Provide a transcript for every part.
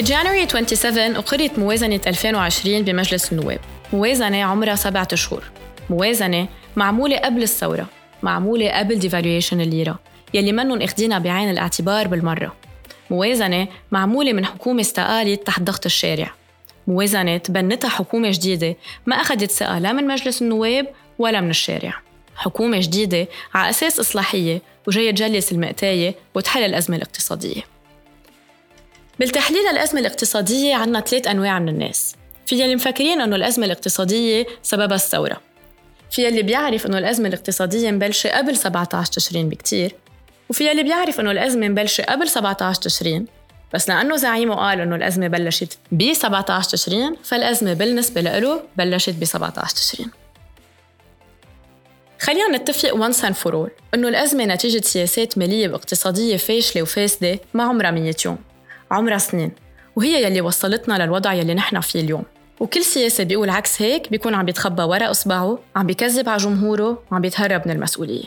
بجانوري 27 أقرت موازنة 2020 بمجلس النواب. موازنة عمرها سبعة أشهر. موازنة معمولة قبل الثورة معمولة قبل ديفالويشن الليرة يلي منن إخدينها بعين الاعتبار بالمرة. موازنة معمولة من حكومة استقالت تحت ضغط الشارع. موازنة تبنتها حكومة جديدة ما أخذت ثقة لا من مجلس النواب ولا من الشارع. حكومة جديدة على أساس إصلاحية وجاية تجلس المأتاية وتحل الأزمة الاقتصادية. بالتحليل الأزمة الاقتصادية عنا ثلاث أنواع من الناس. في يلي مفكرين أنه الأزمة الاقتصادية سببها الثورة. في يلي بيعرف أنه الأزمة الاقتصادية مبلشة قبل 17 تشرين بكتير. وفي يلي بيعرف أنه الأزمة مبلشة قبل 17 تشرين. بس لأنه زعيمه قال أنه الأزمة بلشت ب 17 تشرين فالأزمة بالنسبة له بلشت ب 17 تشرين. خلينا نتفق once and for all إنه الأزمة نتيجة سياسات مالية واقتصادية فاشلة وفاسدة ما عمرها 100 يوم. عمرها سنين. وهي يلي وصلتنا للوضع يلي نحن فيه اليوم. وكل سياسي بيقول عكس هيك بيكون عم بيتخبى ورا إصبعه عم بيكذب على جمهوره وعم بيتهرب من المسؤولية.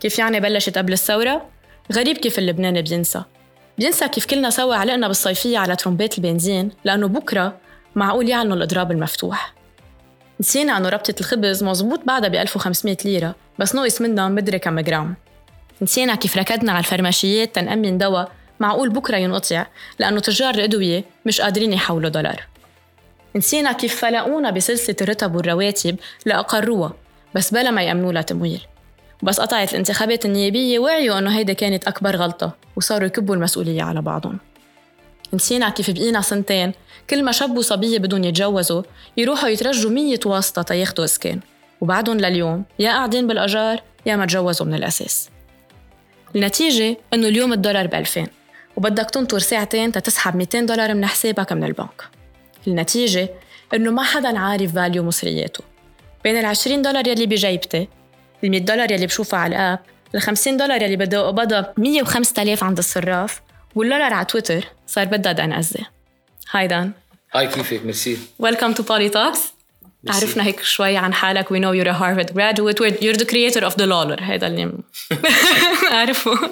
كيف يعني بلشت قبل الثورة؟ غريب كيف اللبناني بينسى. بينسى كيف كلنا سوا علقنا بالصيفية على ترومبات البنزين لأنه بكرة معقول يعلنوا الإضراب المفتوح. نسينا أنه ربطة الخبز مزبوط بعدها ب 1500 ليرة بس ناقص منها مدري كم جرام. نسينا كيف ركضنا على الفرماشيات تنأمن دواء معقول بكرة ينقطع لأنه تجار الأدوية مش قادرين يحولوا دولار. نسينا كيف فلقونا بسلسلة الرتب والرواتب لأقروها بس بلا ما يأمنوا لها تمويل. بس قطعت الانتخابات النيابية وعيوا إنه هيدا كانت أكبر غلطة وصاروا يكبوا المسؤولية على بعضهم. نسينا كيف بقينا سنتين كل ما شاب وصبية بدهم يتجوزوا يروحوا يترجوا مية واسطة تياخدوا إسكان. وبعدهم لليوم يا قاعدين بالأجار يا ما تجوزوا من الأساس. النتيجة إنه اليوم الدولار ب 2000 وبدك تنطر ساعتين تتسحب 200 دولار من حسابك من البنك. النتيجة إنه ما حدا عارف فاليو مصرياته. بين ال 20 دولار يلي بجيبتي ال 100 دولار يلي بشوفها على الأب ال 50 دولار يلي بده اقبضها 105000 عند الصراف والدولار على تويتر صار بدها دنقزة هاي دان. Hi كيفك؟ merci. Welcome to Poly Talks عرفنا هيك شوي عن حالك. We know you're a Harvard graduate you're the creator of the lollar هذا اللي عارفه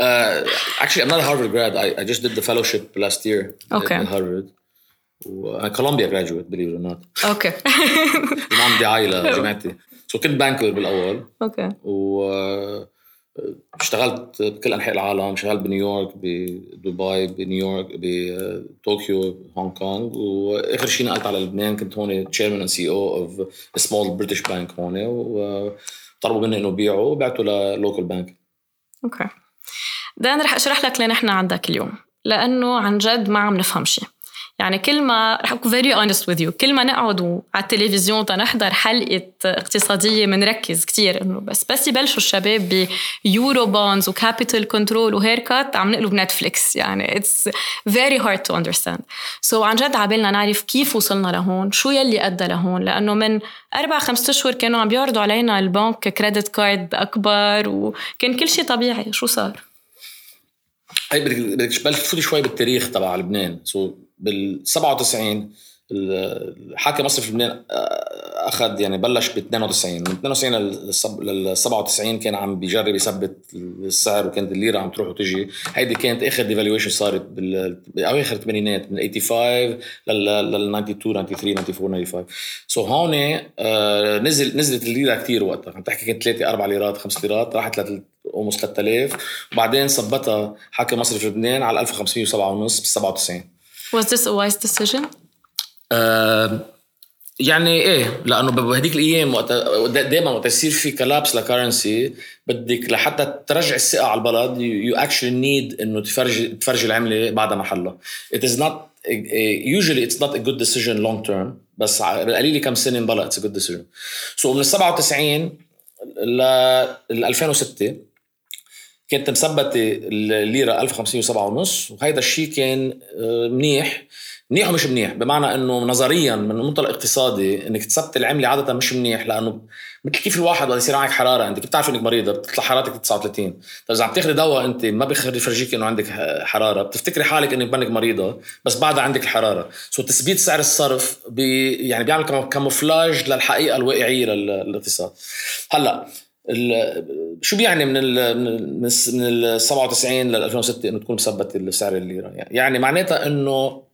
Uh, actually, I'm not a Harvard grad. I, I just did the fellowship last year Okay. at Harvard. و I'm a Columbia graduate, believe it or not. Okay عندي عائلة جامعتي. So كنت banker بالأول okay و uh, اشتغلت بكل أنحاء العالم، اشتغلت بنيويورك، بدبي، بنيويورك، بطوكيو، هونغ كونغ، وآخر شيء نقلت على لبنان كنت هون chairman and CEO of a small British bank هون وطلبوا مني إنه بيعه وبعته لل local bank. Okay دان رح أشرح لك ليه نحن عندك اليوم لأنه عن جد ما عم نفهم شيء يعني كل ما رح أكون very honest with you كل ما نقعد على التلفزيون تنحضر حلقة اقتصادية بنركز كتير إنه بس بس يبلشوا الشباب ب Eurobonds و capital control و haircut عم نقلب نتفليكس يعني it's very hard to understand so عن جد عبالنا نعرف كيف وصلنا لهون شو يلي أدى لهون لأنه من أربع خمسة أشهر كانوا عم بيعرضوا علينا البنك credit card أكبر وكان كل شيء طبيعي. شو صار؟ هي بدك بدك تفوتي شوي بالتاريخ تبع لبنان. so بال 97 الحاكم مصرف لبنان أخذ يعني بلش ب 92 من 92 لل 97 كان عم بيجرب يثبت السعر وكانت الليرة عم تروح وتجي. هيدي كانت آخر devaluation صارت باواخر الثمانينات من 85 لل 92 93 94 95 so هون نزل نزلت الليرة كثير وقتها. عم تحكي كانت 3 4 ليرات 5 ليرات راحت ل almost 3000 وبعدين ثبتها حاكم مصرف لبنان على 1507 ونص بال 97 Was this a wise decision? آه يعني إيه لأنه بهديك الأيام وقت دائما وقت يصير في collapse ل currency بدك لحتى ترجع الثقة على البلد you actually need إنه تفرجي تفرجي العملة بعدها محلها. It is not usually it's not a good decision long term بس بالقليل كم سنة بلا it's a good decision. So من ال 97 ل 2006 كانت مثبتة الليره 1507 ونص وهيدا الشيء كان منيح. منيح ومش منيح بمعنى إنه نظريا من منطلق اقتصادي إنك تثبت العملة عادة مش منيح لأنه مثل كيف الواحد وقت يصير معك حرارة أنت بتعرف إنك مريضه بتطلع حرارتك 39 طيب إذا عم تاخذي دواء أنت ما بيفرجيك إنه عندك حرارة بتفتكري حالك إنك مانك مريضة بس بعدها عندك الحرارة. so تثبيت سعر الصرف بي يعني بيعمل camouflage للحقيقة الواقعية للاقتصاد. هلأ شو بيعني من ال من ال 97 لل 2006 إنه تكون مثبت سعر الليرة؟ يعني معناتها إنه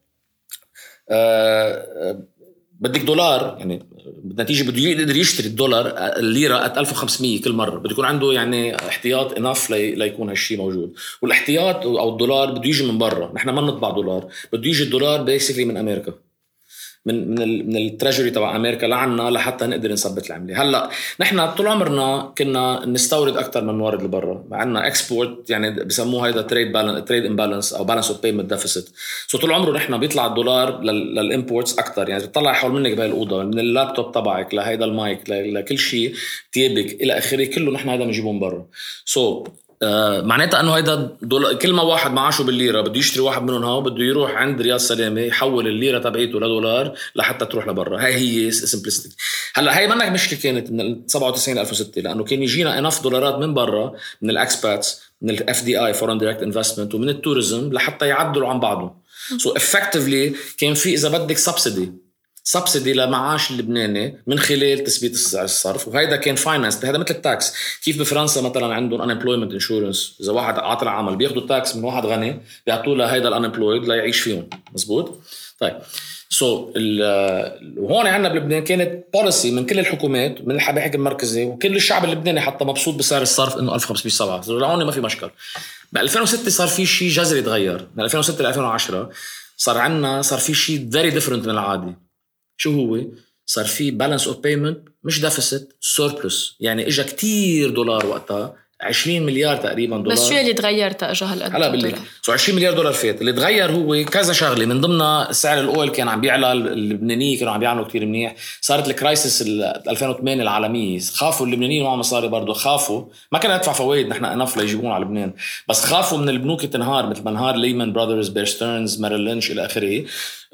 بدك دولار يعني بالنتيجه بده يقدر يشتري الدولار الليرة 1500 كل مرة بده يكون عنده يعني احتياط enough لي ليكون هالشيء موجود. والاحتياط أو الدولار بده يجي من برا نحن ما نطبع دولار بده يجي الدولار physically من أمريكا. من من من ال treasury تبع أمريكا لعنا لحتى نقدر نثبت العملة. هلأ نحن طول عمرنا كنا نستورد أكثر من نورد لبرا. عندنا export يعني بسموه هيدا trade balance trade imbalance أو balance of payment deficit so طول عمره نحن بيطلع الدولار لل imports أكثر يعني بتطلع حول منك بهي الأوضة من اللابتوب تبعك لهيدا المايك لكل شيء تيابك إلى آخره كله نحن هذا بنجيبه من برا. so so, آه معناتها إنه هيدا كل ما واحد معاشه بالليرة بده يشتري واحد منهم هون بده يروح عند رياض سلامة يحول الليرة تبعيته لدولار لحتى تروح لبرا. هاي هي simplistic هلأ هي منا مشكله كانت من 97 ل 2006 لأنه كان يجينا enough دولارات من برا من ال expats من ال FDI foreign direct investment ومن ال tourism لحتى يعدلوا عن بعضهم. so so effectively كان في إذا بدك subsidy subsidy لمعاش اللبناني من خلال تثبيت الصرف وهيدا كان finance هذا مثل ال tax كيف بفرنسا مثلا عندهم unemployment insurance إذا واحد عاطل عمل بياخذوا ال tax من واحد غني بيعطوه لهيدا ال unemployed ليعيش فيهم. مزبوط؟ طيب. so so, وهون عندنا بلبنان كانت policy من كل الحكومات من الحكم المركزي وكل الشعب اللبناني حتى مبسوط بسعر الصرف إنه 1507 لهون ما في مشكل. ب 2006 صار في شيء جذري تغير. من 2006 ل 2010 صار عندنا صار في شيء very different من العادي شو هو؟ صار في balance of payment مش deficit surplus يعني اجى كتير دولار وقتها 20 مليار تقريبا دولار بس شو اللي تغير تاجى هالقد؟ هلا بقول لك. so 20 مليار دولار فات. اللي تغير هو كذا شغلة. من ضمنها سعر ال oil كان عم بيعلى اللبنانية كانوا عم بيعملوا كثير منيح. صارت ال crisis 2008 العالمية. خافوا اللبنانيين معهم مصاري برضه خافوا. ما كنا ندفع فوائد. نحن enough ليجيبون على لبنان. بس خافوا من البنوك تنهار مثل ما انهار Lehman Brothers Bear Stearns Merrill Lynch إلى آخره.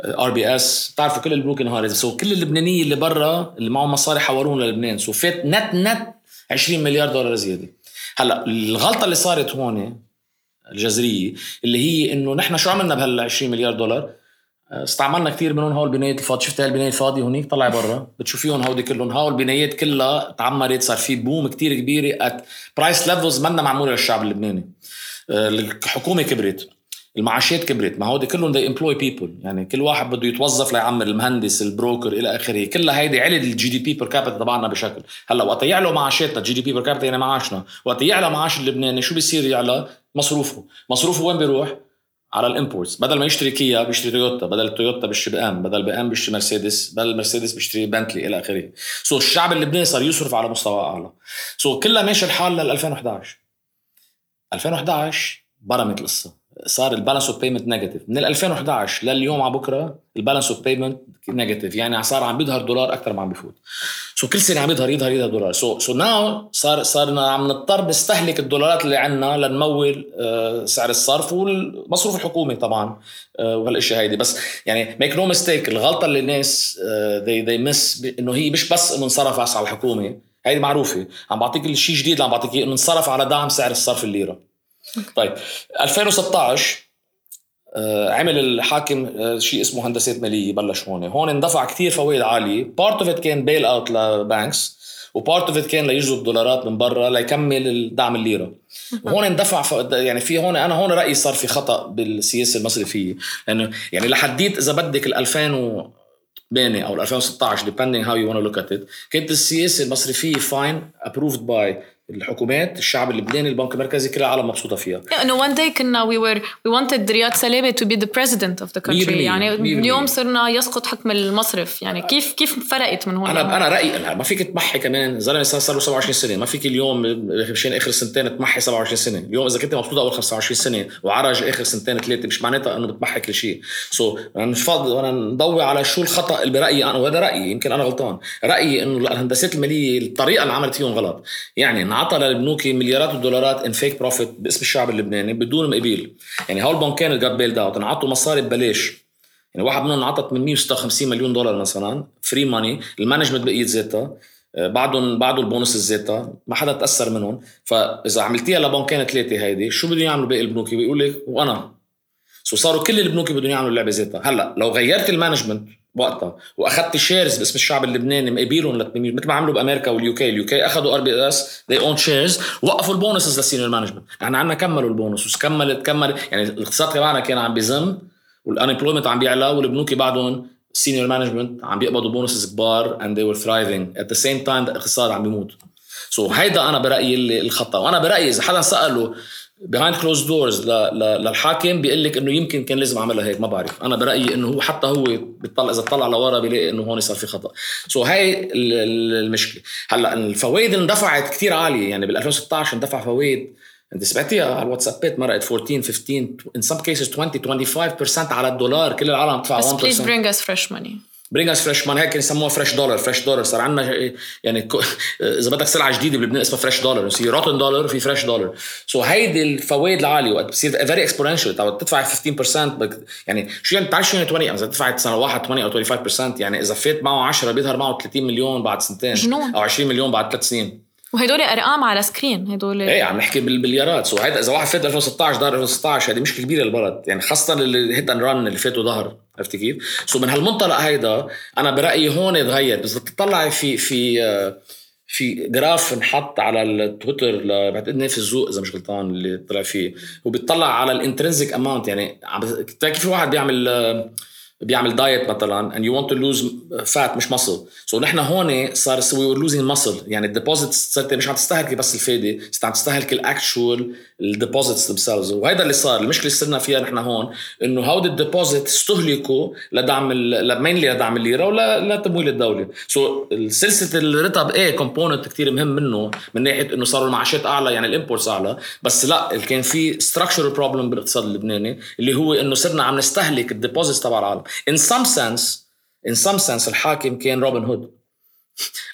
RBS بتعرفوا كل البنوك انهارت. so كل اللبنانية اللي برا اللي معهم مصاري حولوهم للبنان so فات net net 20 مليار دولار زيادة. هلا الغلطة اللي صارت هون الجذرية اللي هي إنه نحن شو عملنا بهال 20 مليار دولار؟ استعملنا كثير منهم هول البنايات الفاضية. شفت هاي البناية الفاضية هونيك؟ طلع برا. بتشوفيهم هودي كلهم. هول البنايات كلها تعمرت صار في boom كثير كبيره price levels منا معمولة للشعب اللبناني. آه، الحكومة كبرت. المعاشات كبرت. ما هودي كلهم they employ people. يعني كل واحد بده يتوظف ليعمر المهندس البروكر إلى آخره. كلها هيدي علي ال GDP per capita تبعنا بشكل. هلأ وقت يعلى معاشاتنا ال GDP per capita يعني معاشنا. وقت يعلى معاش اللبناني شو بيصير يعلى؟ مصروفه. مصروفه وين بيروح؟ على ال imports بدل ما يشتري كيا بيشتري تويوتا بدل التويوتا بيشتري بام بدل بام بيشتري مرسيدس بدل المرسيدس بيشتري بنتلي إلى آخره. so الشعب اللبناني صار يصرف على مستوى أعلى. so كلها ماشي الحال لل 2011 2011 برمت القصة. صار ال balance of payment negative من 2011 لليوم على بكرة ال balance of payment negative يعني صار عم بيظهر دولار أكثر ما عم بيفوت. so كل سنة عم يظهر يظهر يظهر دولار. so so now صار صارنا عم نضطر نستهلك الدولارات اللي عندنا لنمول uh, سعر الصرف والمصروف الحكومي طبعا uh, وهالإشياء هيدي. بس يعني make no mistake الغلطة اللي الناس they they miss إنه هي مش بس إنه انصرف على الحكومة. هيدي معروفة. عم بعطيك الشيء جديد عم بعطيك إنه انصرف على دعم سعر الصرف الليرة. طيب 2016 آه، عمل الحاكم آه، شيء اسمه هندسات مالية بلش هون. هون اندفع كثير فوائد عالية. part of كان bailout ل banks و part of كان ليجذب دولارات من برا ليكمل دعم الليرة. وهون اندفع ف... يعني في هون أنا هون رأيي صار في خطأ بالسياسة المصرفية. لأنه يعني لحديت إذا بدك ال 2008 أو 2016 depending how you want to look at it كانت السياسة المصرفية fine approved by الحكومات الشعب اللبناني البنك المركزي كل العالم مبسوطة فيها. انه one day كنا we were we wanted رياض سلامه to be the president of the country يعني اليوم صرنا يسقط حكم المصرف. يعني كيف كيف فرقت من هون أنا أنا رأيي ما فيك تمحي كمان. زلمة صار له 27 سنة. ما فيك اليوم مشان آخر سنتين تمحي 27 سنة. اليوم إذا كنت مبسوط أول 25 سنة وعرج آخر سنتين ثلاثة مش معناتها إنه بتمحي كل شيء. so, أنا أنا نضوي على شو الخطأ اللي برأيي أنا وهذا رأيي. يمكن أنا غلطان. رأيي إنه الهندسات المالية الطريقة اللي عملت فيهم غلط. يعني انعطى للبنوك مليارات الدولارات in fake profit باسم الشعب اللبناني بدون مقابل يعني هول البنكين جاب bailed out انعطوا مصاري ببلاش. يعني واحد منهم انعطى 856 مليون دولار مثلا free money ال management بقيت ذاتها آه، بعدهم بعده البونس ذاتها ما حدا تأثر منهم. فإذا عملتيها لبنكين ثلاثة هيدي شو بدهم يعملوا باقي البنوك؟ بيقول لك وأنا. so صاروا كل البنوك بدهم يعملوا اللعبه ذاتها هلأ لو غيرت ال management وقتها. واخذت shares باسم الشعب اللبناني مقابلهم ل 800 مثل ما عملوا بأمريكا وال UK. ال UK أخذوا RBS they own shares وقفوا ال bonuses لل senior management. نحن عندنا كملوا البونس وكملت كمل يعني الاقتصاد تبعنا كان عم بيزم وال unemployment عم بيعلى والبنوك بعدهم senior management عم بيقبضوا bonuses كبار and they were thriving. At the same time الاقتصاد عم بيموت. so هيدا أنا برأيي الخطأ. وأنا برأيي إذا حدا سأله behind closed doors للحاكم بيقول لك إنه يمكن كان لازم أعملها هيك ما بعرف. أنا برأيي إنه هو حتى هو بيطلع إذا طلع لورا بيلاقي إنه هون صار في خطأ. so هاي المشكلة. هلأ الفوائد اندفعت كثير عالية. يعني بال 2016 اندفع فوائد. أنت سمعتيها على الواتسابات مرقت 14 15 in some cases 20 25% على الدولار. كل العالم بتدفع 1% بس please bring us fresh money. bring us fresh money هيك يسموها fresh دولار fresh دولار صار عندنا يعني إذا بدك سلعه جديده بلبنان اسمها fresh دولار في rotten دولار وفي fresh دولار so هيدي الفوائد العالية وقت بتصير very exponential تدفع 15% يعني شو يعني؟ بتعرف شو يعني 20 إذا دفعت سنة واحد 20 أو 25% يعني إذا فات معه 10 بيظهر معه 30 مليون بعد سنتين. جنون. أو 20 مليون بعد ثلاث سنين. وهدول أرقام على screen هدول إيه عم نحكي بالمليارات. so هيدا إذا واحد فات 2016 دار 2016 هذه مشكلة كبيرة للبلد. يعني خاصة اللي hit and run اللي فاتوا ظهر. عرفتي كيف؟ so من هالمنطلق هيدا أنا برأيي هون تغير. بس تطلعي في في في graph انحط على التويتر بعتقد في الزوق إذا مش غلطان اللي طلع فيه. وبيطلع على ال intrinsic amount يعني كيف واحد بيعمل بيعمل diet مثلا and you want to lose fat مش muscle. so نحن هون صار we were losing muscle. يعني ال deposits صرت مش عم تستهلكي بس الفايدة صرت عم تستهلك ال actual ال deposits themselves. وهذا اللي صار المشكلة اللي صرنا فيها نحن هون إنه هودي ال deposit استهلكوا لدعم mainly لدعم الليرة ولا لتمويل الدولة. so سلسلة الرتب إيه component كثير مهم منه من ناحية إنه صاروا المعاشات أعلى يعني ال imports أعلى. بس لا كان في structural problem بالاقتصاد اللبناني اللي هو إنه صرنا عم نستهلك ال deposits تبع العالم. In some sense in some sense الحاكم كان روبن هود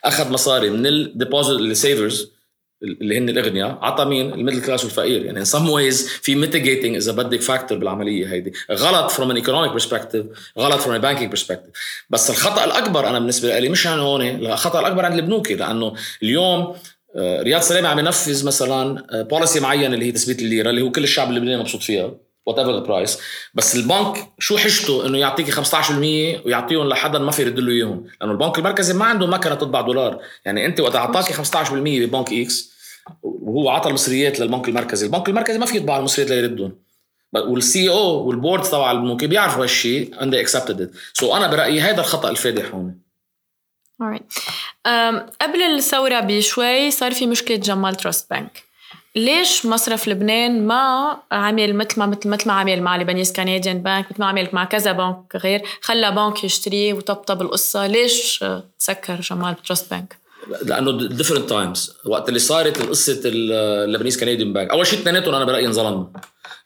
أخذ مصاري من ال deposit ال savers اللي هن الأغنياء عطى مين؟ ال middle class والفقير. يعني in some ways في mitigating اذا بدك factor بالعملية هيدي. غلط from an economic perspective غلط from a banking perspective. بس الخطأ الأكبر أنا بالنسبة لي مش عن هون الخطأ الأكبر عند البنوك لأنه اليوم آه، رياض سلامه عم ينفذ مثلا policy آه، معين اللي هي تثبيت الليره اللي هو كل الشعب اللبناني مبسوط فيها. whatever price بس البنك شو حاجته إنه يعطيكي 15% ويعطيهم لحدا ما في يرد له إياهم. لأنه البنك المركزي ما عنده مكنة تطبع دولار. يعني أنت وقت أعطاكي 15% ببنك إكس وهو عطى المصريات للبنك المركزي. البنك المركزي ما في يطبع المصريات ليردهم. وال CEO وال board تبع البنوك بيعرفوا هالشيء accepted it. so أنا برأيي هذا الخطأ الفادح هون. Alright. um, قبل الثورة بشوي صار في مشكلة جمال تراست بنك ليش مصرف لبنان ما عمل مثل ما مثل مثل ما عمل مع لبنيز كنديان بانك مثل ما عمل مع كذا بنك غير خلى بنك يشتريه وطبطب القصة. ليش تسكر جمال تراست بانك؟ لأنه different times وقت اللي صارت قصه اللبنيز كنديان بانك أول شيء اثنيناتهم أنا برأيي انظلموا.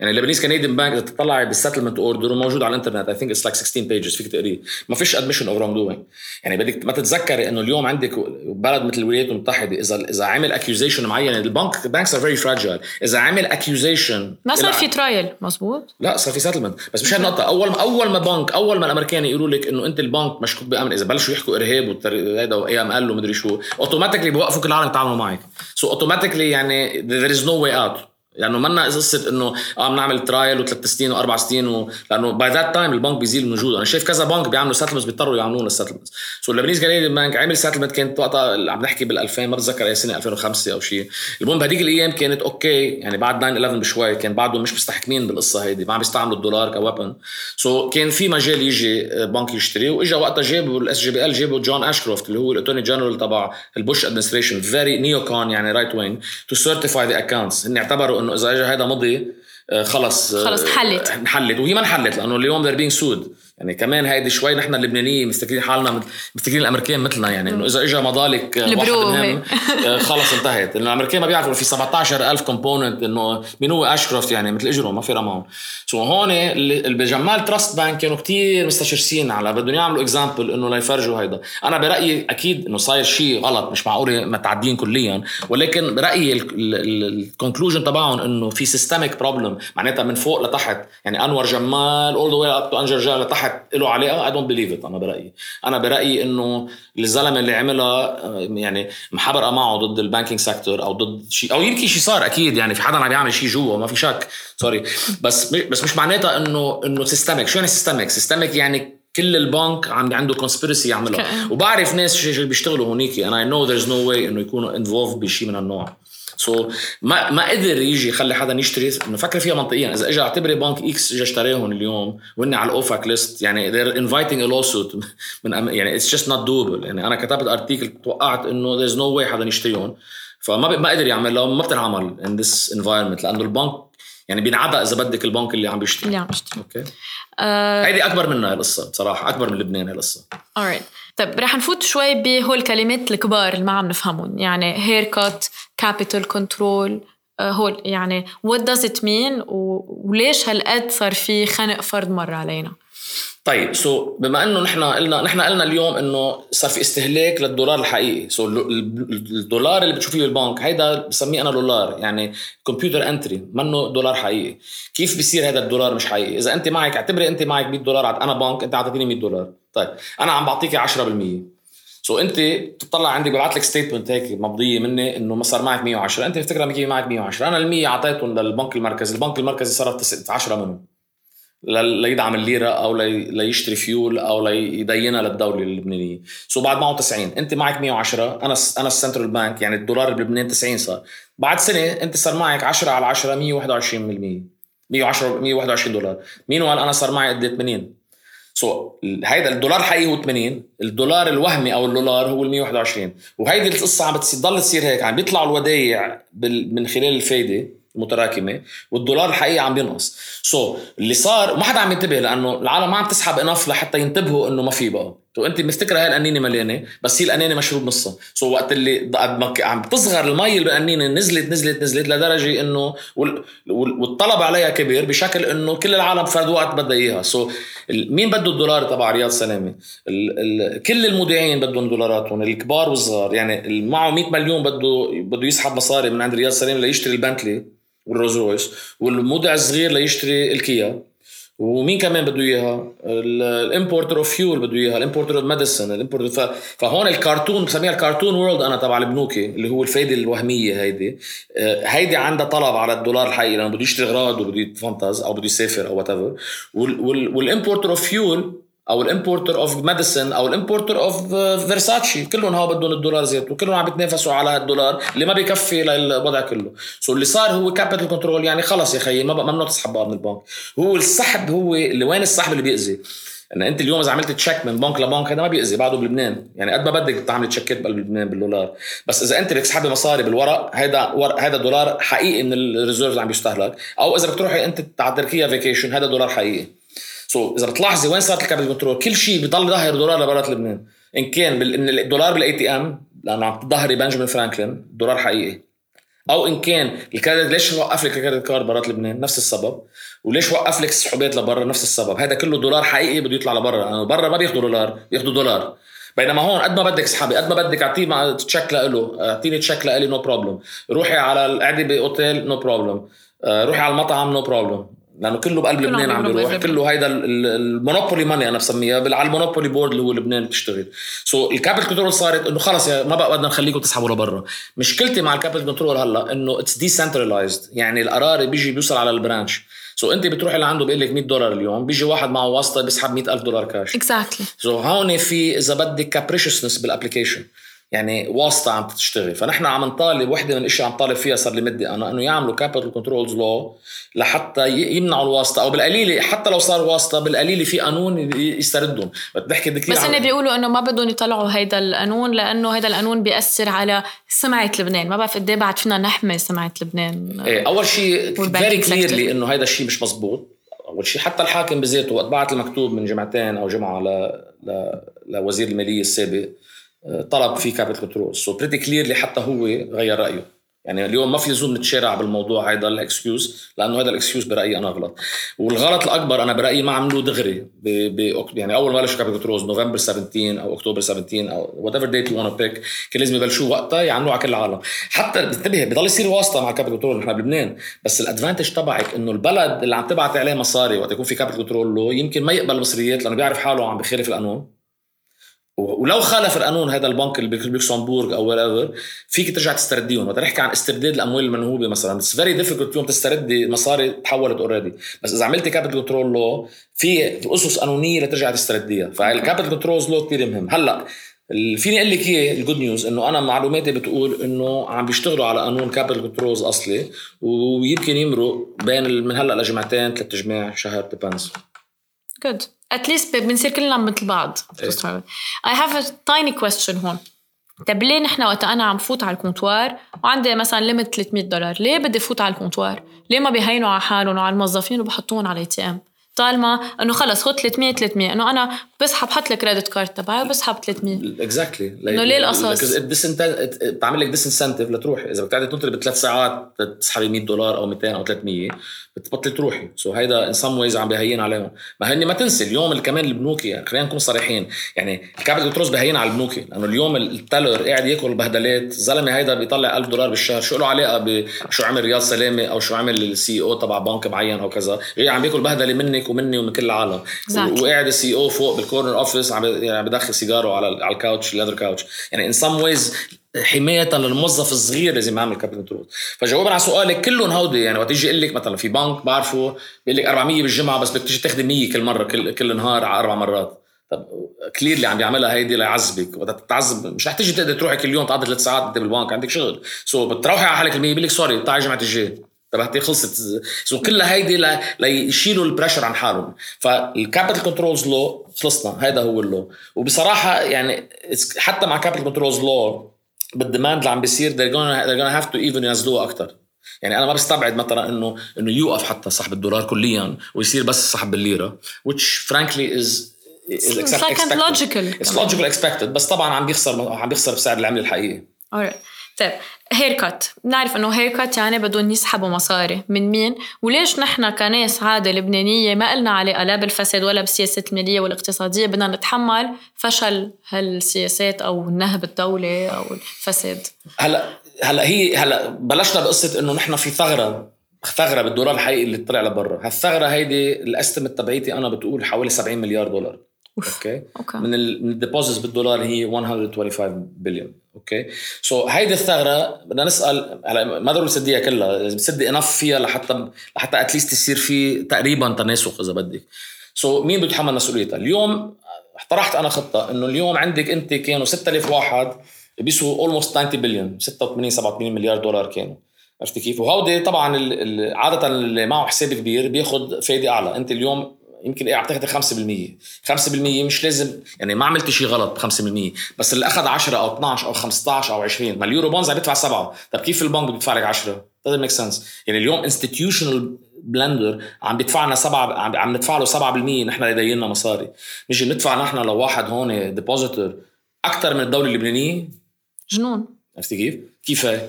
يعني اللبنيز كنديان بانك إذا تطلع بال settlement order موجود على الإنترنت I think it's like 16 pages فيك تقريه. ما فيش admission of wrongdoing يعني بدك ما تتذكري إنه اليوم عندك بلد مثل الولايات المتحدة إذا إذا عمل accusation معين البنك banks are very fragile إذا عمل accusation ما صار في trial مزبوط لا صار في settlement بس مش هالنقطه أول ما أول ما بنك أول ما الأمريكان يقولوا لك إنه أنت البنك مشكوك بأمن إذا بلشوا يحكوا إرهاب وهذا و AML ومدري شو automatically بوقفوا كل العالم يتعاملوا معك. so automatically يعني there is no way out. لأنه منا قصة إنه آه بنعمل ترايل وثلاث سنين وأربع سنين و... لأنه by that time البنك بيزيل من وجوده أنا شايف كذا بنك بيعملوا settlements بيضطروا يعملون ال settlements so ال Lebanese Canadian Bank عمل settlement كانت وقتها عم نحكي بال 2000 ما بتذكر اي سنة 2005 أو شيء. المهم بهذيك الأيام كانت okay يعني بعد 9 11 بشوي كان بعدهم مش مستحكمين بالقصة هيدي ما عم بيستعملوا الدولار weapon. so كان في مجال يجي بنك يشتري وإجا وقتها جابوا ال SGBL جابوا John Ashcroft اللي هو ال attorney general تبع ال Bush administration very neocon يعني right wing to certify the accounts هن اعتبروا إنه إذا اجى هذا ماضي آه، خلص آه، خلص حلت انحلت. وهي ما انحلت لأنه اليوم they're being sued. يعني كمان هيدي شوي نحن اللبنانيين مستكلين حالنا مستكلين الامريكان مثلنا يعني إنه إذا اجى مضالك واحد خلص انتهت. لأنه الامريكان ما بيعرفوا في 17000 component إنه مين هو اشكروفت يعني مثل اجرهم ما في رماهم. so هون اللي بجمال تراست بانك كانوا كتير مستشرسين على بدهم يعملوا example إنه ليفرجوا هيدا. أنا برأيي أكيد إنه صاير شيء غلط مش معقول متعدين كليا ولكن برأيي ال conclusion تبعهم إنه في systemic problem معناتها من فوق لتحت. يعني أنور جمال all the way up to انجر جمال لتحت. له علاقه I don't believe it أنا برأيي. أنا برأيي إنه الزلمة اللي عملها يعني محبرقه معه ضد ال banking sector أو ضد شيء أو يمكن شيء صار أكيد. يعني في حدا عم يعمل شيء جوا ما في شك. sorry بس بس مش معناتها انه إنه systemic شو يعني systemic systemic يعني كل البنك عم عنده conspiracy يعملها. وبعرف ناس بيشتغلوا هونيك. أنا I know there's no way إنه يكونوا involved بشيء من النوع. so, ما ما قدر يجي يخلي حدا يشتري إنه فكر فيها منطقيا. إذا اجى اعتبري بنك X اجى اشتراهم اليوم وهن على ال OFAC list يعني they're inviting a lawsuit من يعني it's just not doable يعني أنا كتبت article توقعت إنه there's no way حدا يشتريهم. فما ما قدر يعملها ما بتنعمل in this environment لأنه البنك يعني بينعدى إذا بدك البنك اللي عم بيشتري. اللي عم بيشتري. okay. آه هيدي أكبر منها القصة بصراحة أكبر من لبنان هالقصة. Alright طيب رح نفوت شوي بهول الكلمات الكبار اللي ما عم نفهمهم يعني haircut capital control هول يعني what does it mean وليش هالقد صار في خنق فرد مر علينا؟ طيب so بما إنه نحن قلنا نحن قلنا اليوم إنه صار في استهلاك للدولار الحقيقي. so الدولار اللي بتشوفيه بالبنك هيدا بسميه أنا دولار يعني computer entry منه دولار حقيقي. كيف بيصير هذا الدولار مش حقيقي؟ إذا أنت معك اعتبري أنت معك 100 دولار أنا بنك أنت اعطيتني 100 دولار. طيب أنا عم بعطيك 10% so, أنت بتطلع عندي ببعث لك statement هيك ممضية مني إنه ما صار معك 110 أنت بتفتكر معك 110 أنا ال 100 أعطيتهم للبنك المركزي. البنك المركزي صرف 10 منهم. ليدعم الليرة أو ليشتري فيول أو ليدينها للدولة اللبنانية. so بعد معه 90 أنت معك 110 أنا أنا ال central bank يعني الدولار بلبنان 90 صار. بعد سنة أنت صار معك 10 على 10 121% 110 121 دولار. مين قال أنا صار معي قد 80 so, هيدا الدولار الحقيقي هو 80 الدولار الوهمي أو اللولار هو ال 121 وهيدي القصة عم بتضل تصير هيك عم بيطلعوا الودايع من خلال الفايدة. متراكمة والدولار الحقيقي عم بينقص. so, اللي صار ما حدا عم ينتبه لأنه العالم ما عم تسحب enough لحتى ينتبهوا إنه ما في بقى. تو أنت مفتكرة هاي القنينه مليانة بس هي القنينه مشروب نصها. so, وقت اللي عم تصغر المي اللي بالقنينه نزلت نزلت نزلت لدرجة إنه والطلب عليها كبير بشكل إنه كل العالم فرد وقت بدها إياها. so, مين بده الدولار تبع رياض سلامة؟ ال ال كل المودعين بدهم دولاراتهم الكبار والصغار. يعني معه 100 مليون بده بده يسحب مصاري من عند رياض سلامة ليشتري البنتلي. وال Rolls Royce والمودع الصغير ليشتري الكيا. ومين كمان بده إياها؟ ال importer of fuel بده إياها، ال importer of medicine، ال importer فهون الكرتون بسميها ال cartoon world أنا تبع البنوكي اللي هو الفايدة الوهمية هيدي. آه، هيدي عندها طلب على الدولار الحقيقي لأنه بده يشتري أغراض وبده يتفنطز أو بده يسافر أو whatever وال importer of fuel أو ال importer of medicine أو ال importer of Versace كلهم هو بدهم الدولار ذات وكلهم عم بيتنافسوا على الدولار اللي ما بيكفي للوضع كله. so اللي صار هو capital control يعني خلص يا خيي ما ممنوع تسحب من البنك. هو السحب هو اللي وين السحب اللي بيأذي؟ ان أنت اليوم إذا عملت تشيك من بنك لبنك هذا ما بيأذي بعده بلبنان. يعني قد ما بدك تعمل تشيكات بلبنان بالدولار. بس إذا أنت بدك تسحبي مصاري بالورق هذا هذا دولار حقيقي من ال reserves عم يستهلك. أو إذا بتروحي أنت على تركيا vacation هذا دولار حقيقي. so, إذا بتلاحظي وين صارت ال capital control كل شيء بضل ظاهر دولار لبرات لبنان. إن كان. إن الدولار بال ATM لأنه عم تظهري Benjamin Franklin دولار حقيقي. أو إن كان ال credit ليش وقف لك ال credit card برات لبنان؟ نفس السبب. وليش وقف لك السحوبات لبرا؟ نفس السبب. هذا كله دولار حقيقي بده يطلع لبرا لأنه برا ما بياخذوا دولار بياخذوا دولار. بينما هون قد ما بدك اسحبي قد ما بدك أعطيه تشيك له أعطيني تشيك لإلي no problem روحي على القعدة بأوتيل no problem روحي على المطعم نو بروبلم لأنه كله بقلب لبنان عم بيروح. كله هيدا ال Monopoly money أنا بسميها على ال Monopoly board اللي هو لبنان بتشتغل. so ال capital control صارت إنه خلص يا ما بقى بدنا نخليكم تسحبوا لبرا. مشكلتي مع ال capital control هلأ إنه it's decentralized يعني القرار بيجي بيوصل على ال branch. so أنت بتروحي لعنده بيقول لك 100 دولار اليوم بيجي واحد معه واسطة بيسحب 100000 دولار cash exactly so هون في إذا بدك capriciousness بال application يعني واسطة عم تشتغل فنحن عم نطالب وحدة من الاشياء عم طالب فيها صار لي مدة أنا إنه يعملوا capital controls law لحتى يمنعوا الواسطة أو بالقليلة حتى لو صار واسطة بالقليلة في قانون يستردهم. بتحكي كثير بس هن بيقولوا إنه ما بدهم يطلعوا هيدا القانون لأنه هيدا القانون بيأثر على سمعة لبنان. ما بعرف قد إيه بعد فينا نحمي سمعة لبنان. إيه أول شيء very clearly إنه هيدا الشيء مش مزبوط. أول شيء حتى الحاكم بذاته وقت بعت المكتوب من جمعتين أو جمعة ل... ل... لوزير المالية السابق طلب فيه capital control. So pretty clearly حتى هو غير رأيه. يعني اليوم ما في لزوم نتشارع بالموضوع هيدا ال excuse لأنه هذا ال excuse برأيي أنا غلط. والغلط الأكبر أنا برأيي ما عملوه دغري ب... ب... يعني أول ما بلشوا capital control November 17 أو أكتوبر 17 أو whatever date you wanna pick كان لازم يبلشوا وقتها يعملوه على كل العالم. حتى انتبه بضل يصير واسطة مع ال capital control نحن بلبنان. بس ال advantage تبعك إنه البلد اللي عم تبعت عليه مصاري وقت يكون في capital control law يمكن ما يقبل مصريات لأنه بيعرف حاله عم بخالف القانون. ولو خالف القانون هذا البنك اللي بلوكسمبورغ أو wherever فيك ترجع تسترديهم. وقت نحكي عن استرداد الأموال المنهوبة مثلا. It's very difficult اليوم تستردي مصاري تحولت already بس إذا عملتي capital control law في أسس قانونية لترجع تسترديها. فال capital control law كثير مهم. هلأ فيني أقول لك إياه ال good news إنه أنا معلوماتي بتقول إنه عم بيشتغلوا على قانون capital controls أصلي ويمكن يمرق بين من هلأ لجمعتين ثلاث جماع شهر ديبانز good at least بنصير كلنا مثل بعض. I have a tiny question هون. طيب ليه نحن وقت أنا عم فوت على ال comptoir وعندي مثلا limit 300 دولار ليه بدي فوت على ال comptoir؟ ليه ما بيهينوا على حالهم وعلى الموظفين وبحطوهم على ATM طالما إنه خلص خد 300 300 إنه أنا بسحب حط لك credit card تبعي وبسحب 300 Exactly إنه ليه القصص؟ بتعمل لك disincentive لتروحي إذا بدك تنطري بثلاث ساعات تسحبي 100 دولار أو 200 أو 300 بتبطلي تروحي. so هيدا in some ways عم بهين عليهم. ما هن ما تنسي اليوم كمان البنوكي يعني خلينا نكون صريحين. يعني ال capital controls بهين على البنوكي لأنه اليوم ال teller قاعد يأكل بهدلات. الزلمه هيدا بيطلع 1000 دولار بالشهر. شو له علاقة بشو عمل رياض سلامة أو شو عمل ال CEO تبع بنك معين أو كذا؟ عم بيأكل بهدلة منك ومني ومن كل العالم. Exactly. وقاعد ال CEO فوق بال corner office عم يعني بدخل سيجاره على على ال couch ال leather couch يعني in some ways حمايه للموظف الصغير لازم يعمل capital control فجوابا على سؤالك كلهم هودي يعني وقت يجي يقول لك مثلا في بنك بعرفه بيقول لك 400 بالجمعة بس بدك تيجي تاخذي 100 كل مرة كل كل نهار على أربع مرات. طب clearly عم بيعملها هيدي ليعذبك. وقت تتعذب مش رح تيجي تقدر تروحي كل يوم تقضي ثلاث ساعات انت بالبنك عندك شغل. so بتروحي على حالك ال 100 بيقول لك sorry تعي الجمعه الجاي. تبعتي خلصت so كلها هيدي ليشيلوا ال pressure عن حالهم فال capital controls law خلصنا هذا هو ال law وبصراحة يعني حتى مع capital controls law بال demand اللي عم بيصير they're gonna, they're gonna have to even ينزلوها أكثر يعني أنا ما بستبعد مثلا انه إنه يوقف حتى سحب الدولار كليا ويصير بس سحب بالليره which frankly is is It's expected. logical. It's logical expected بس طبعا عم بيخسر عم بيخسر بسعر العملة الحقيقي. Alright. طيب haircut بنعرف إنه haircut يعني بدهم يسحبوا مصاري. من مين؟ وليش نحن كناس عادة لبنانية ما قلنا عليها لا بالفساد ولا بالسياسات المالية والاقتصادية بدنا نتحمل فشل هالسياسات أو نهب الدولة أو الفساد؟ هلا هلا هي هلا بلشنا بقصة إنه نحن في ثغرة ثغرة بالدولار الحقيقي اللي طلع لبرا. هالثغرة هيدي ال estimate تبعيتي أنا بتقول حوالي 70 مليار دولار. okay من ال deposits بالدولار هي 125 billion okay so, هيدي الثغرة بدنا نسأل هلا ما ضروري تسديها كلها لازم تسدي enough فيها لحتى لحتى at least يصير في تقريبا تناسق إذا بدك. so, مين بيتحمل مسؤوليتها؟ اليوم اقترحت أنا خطة إنه اليوم عندك أنت كانوا 6000 واحد بيسوا almost 90 بليون 86 87 مليار دولار كانوا عرفتي كيف؟ وهودي طبعا عادة اللي معه حساب كبير بياخذ فايدة أعلى، أنت اليوم يمكن إيه عم تاخذ 5% 5% مش لازم يعني ما عملت شيء غلط ب 5% بس اللي أخذ 10 أو 12 أو 15 أو 20 ما ال Eurobonds عم يدفع 7 طيب كيف البنك بيدفع لك 10 doesn't make sense يعني اليوم institutional lender عم بيدفع لنا 7 عم ندفع له 7% نحن يدينا مصاري. نيجي ندفع نحن لواحد هون depositor أكثر من الدولة اللبنانية؟ جنون عرفتي كيف؟ كيف؟ هي؟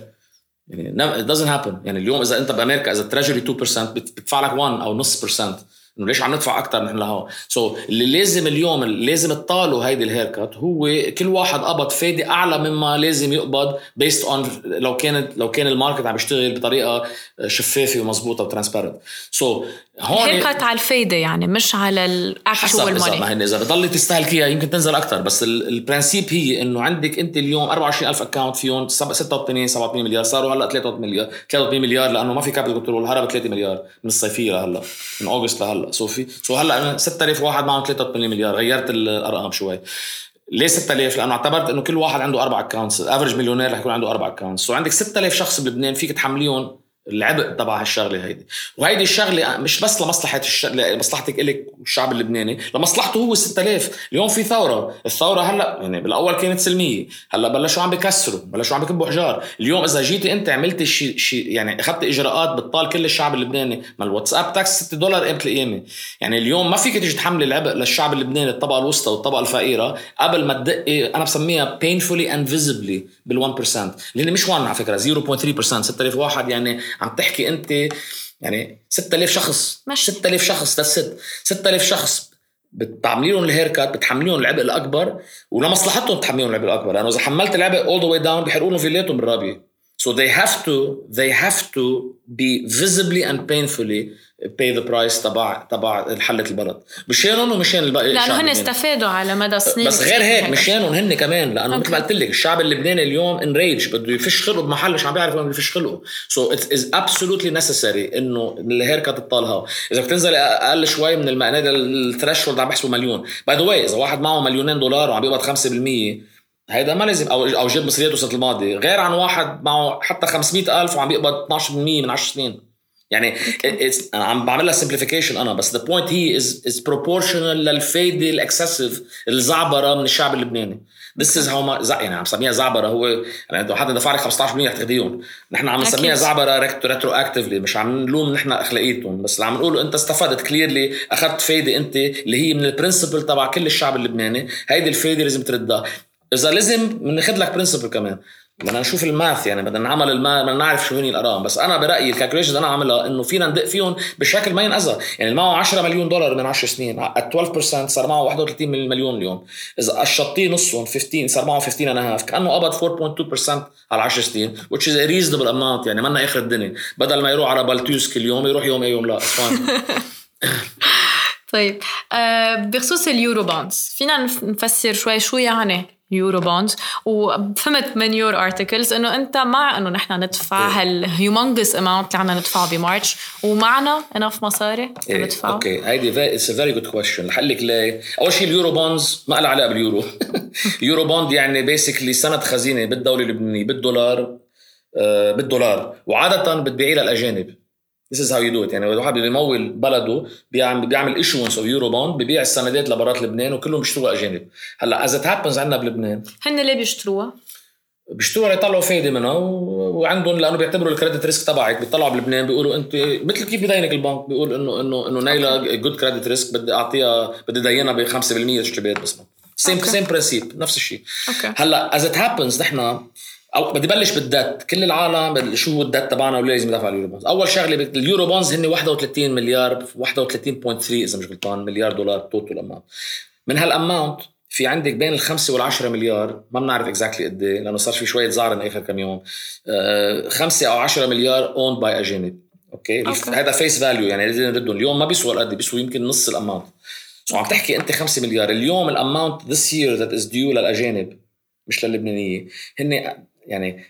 يعني it doesn't happen. يعني اليوم إذا أنت بأمريكا إذا ال treasury 2% بتدفع لك 1 أو نص percent إنه ليش عم ندفع أكثر نحن لهون so, اللي لازم اليوم اللي لازم تطالوا هيدي ال haircut هو كل واحد قبض فايدة أعلى مما لازم يقبض based on لو كانت لو كان ال market عم يشتغل بطريقة شفافة ومضبوطه و transparent. So, هون haircut على الفايدة يعني مش على ال actual money ما هن إذا بضل تستهلكيها يمكن تنزل أكثر بس ال principe هي إنه عندك أنت اليوم 24000 account فيهم 86 87 مليار صاروا هلا 83 مليار 83 مليار لأنه ما في capital control هرب 3 مليار من الصيفية لهلا من August لهلا. so في so هلا أنا 6000 واحد معهم 83 مليار غيرت الأرقام شوي. ليه 6000 لأنه اعتبرت إنه كل واحد عنده أربع accounts average millionaire رح يكون عنده أربع accounts so عندك 6000 شخص بلبنان فيك تحمليهم العبء تبع هالشغلة هيدي. وهيدي الشغلة مش بس لمصلحة الش... لمصلحتك إلك والشعب اللبناني لمصلحته هو 6000 اليوم في ثورة. الثورة هلأ يعني بالأول كانت سلمية. هلأ بلشوا عم بكسروا بلشوا عم بكبوا حجار اليوم إذا جيتي أنت عملتي شيء شي يعني اخذت إجراءات بتطال كل الشعب اللبناني. ما الواتساب تاكس 6 دولار قيمة القيامة. يعني اليوم ما فيك تيجي تحملي العبء للشعب اللبناني الطبقة الوسطى والطبقة الفقيرة قبل ما تدقي أنا بسميها painfully and visibly بال 1% اللي مش 1 على فكرة 0.3% 6000 واحد يعني عم تحكي انت يعني 6000 شخص مش 6000 شخص ست 6000 شخص بتعملي لهم ال hair بتحمليهم العبء الأكبر ولمصلحتهم بتحمليهم العبء الأكبر. لأنه إذا حملت العبء all the way down بيحرقوا لهم فيلاتهم بالرابية. So they have to they have to be visibly and painfully pay the price تبع تبع حلة البلد. مشانهم ومشان الباقي لأنه هن استفادوا على مدى سنين بس غير هيك مشانهم هن كمان لأنه مثل ما قلت لك الشعب اللبناني اليوم enraged بده يفش خلقه بمحل مش عم بيعرف وين يفش خلقه. so it is absolutely necessary إنه ال haircut تطالها إذا بتنزل أقل شوي من المقناة ال threshold عم بحسبوا مليون. by the way إذا واحد معه مليونين دولار وعم بيقبض 5% هيدا ما لازم أو أو جاب مصرياته السنة الماضيه غير عن واحد معه حتى 500 ألف وعم بيقبض 12% من 10 سنين. يعني أنا عم بعمل لها simplification أنا بس the point هي is is proportional للفايدة ال excessive الزعبرة من الشعب اللبناني. This is how ما يعني عم سميها زعبرة. هو يعني انت حدا دفع لك 15% رح تاخذيهم نحن عم نسميها زعبرة retroactively مش عم نلوم نحن أخلاقيتهم. بس اللي عم نقوله أنت استفدت clearly أخذت فايدة أنت اللي هي من ال principal تبع كل الشعب اللبناني. هيدي الفايدة لازم تردها. إذا لازم بناخذ لك principal كمان. بدنا نشوف ال math يعني بدنا نعمل ال math بدنا نعرف شو هن الأرقام. بس أنا برأيي ال calculations أنا عاملها إنه فينا ندق فيهم بشكل ما ينأذى. يعني اللي معه 10 مليون دولار من 10 سنين. 12% صار معه 31 مليون اليوم. إذا قشطتيه نصهم 15 صار معه 15 and half كأنه قبض 4.2% على 10 سنين which is a reasonable amount يعني منا آخر الدنيا. بدل ما يروح على بلتوس كل يوم يروح يوم اي يوم. لا طيب آه بخصوص ال Eurobonds فينا نفسر شوي شو يعني؟ Eurobonds وفهمت من your articles إنه أنت مع إنه نحن ندفع إيه. هال humongous amount اللي عنا ندفعه بمارش ومعنا enough مصاري إيه. ندفعه okay. هيدي it's a very good question رح لك ليه؟ أول شيء ال Eurobonds ما لها علاقة باليورو. Eurobond يعني basically سند خزينة بالدولة اللبنانية بالدولار آه بالدولار. وعادة بتبيعيه للأجانب. This is how you do it. يعني الواحد بده يمول بلده بيعمل بيعمل issuance of Eurobond ببيع السندات لبرات لبنان وكلهم بيشتروها أجانب. هلأ as it happens عندنا بلبنان. هن ليه بيشتروها؟ بيشتروها ليطلعوا فايدة منها وعندهم لأنه بيعتبروا ال credit risk تبعك. بيطلعوا بلبنان بيقولوا انت مثل كيف بدينك البنك؟ بيقول انه انه إنه نايلا good credit risk بدي اعطيها بدي دينها ب 5% تشتري بس. same same principe نفس الشيء. هلأ as it happens نحن أو بدي بلش بالدت كل العالم شو الدت تبعنا وليه لازم يدفع ال Eurobonds. أول شغلة ال Eurobonds هن 31 مليار 31.3 إذا مش غلطان مليار دولار total amount من هال amount في عندك بين الخمسة والعشرة مليار ما بنعرف exactly قد إيه لأنه صار في شوية زعرن آخر كم يوم. آه خمسة أو عشرة مليار owned by اجانب okay. هذا face value يعني لازم نردهم اليوم ما بيسوى قد بيسوى يمكن نص ال amount so عم تحكي أنت 5 مليار. اليوم ال amount this year that is due للأجانب مش للبنانية. هن يعني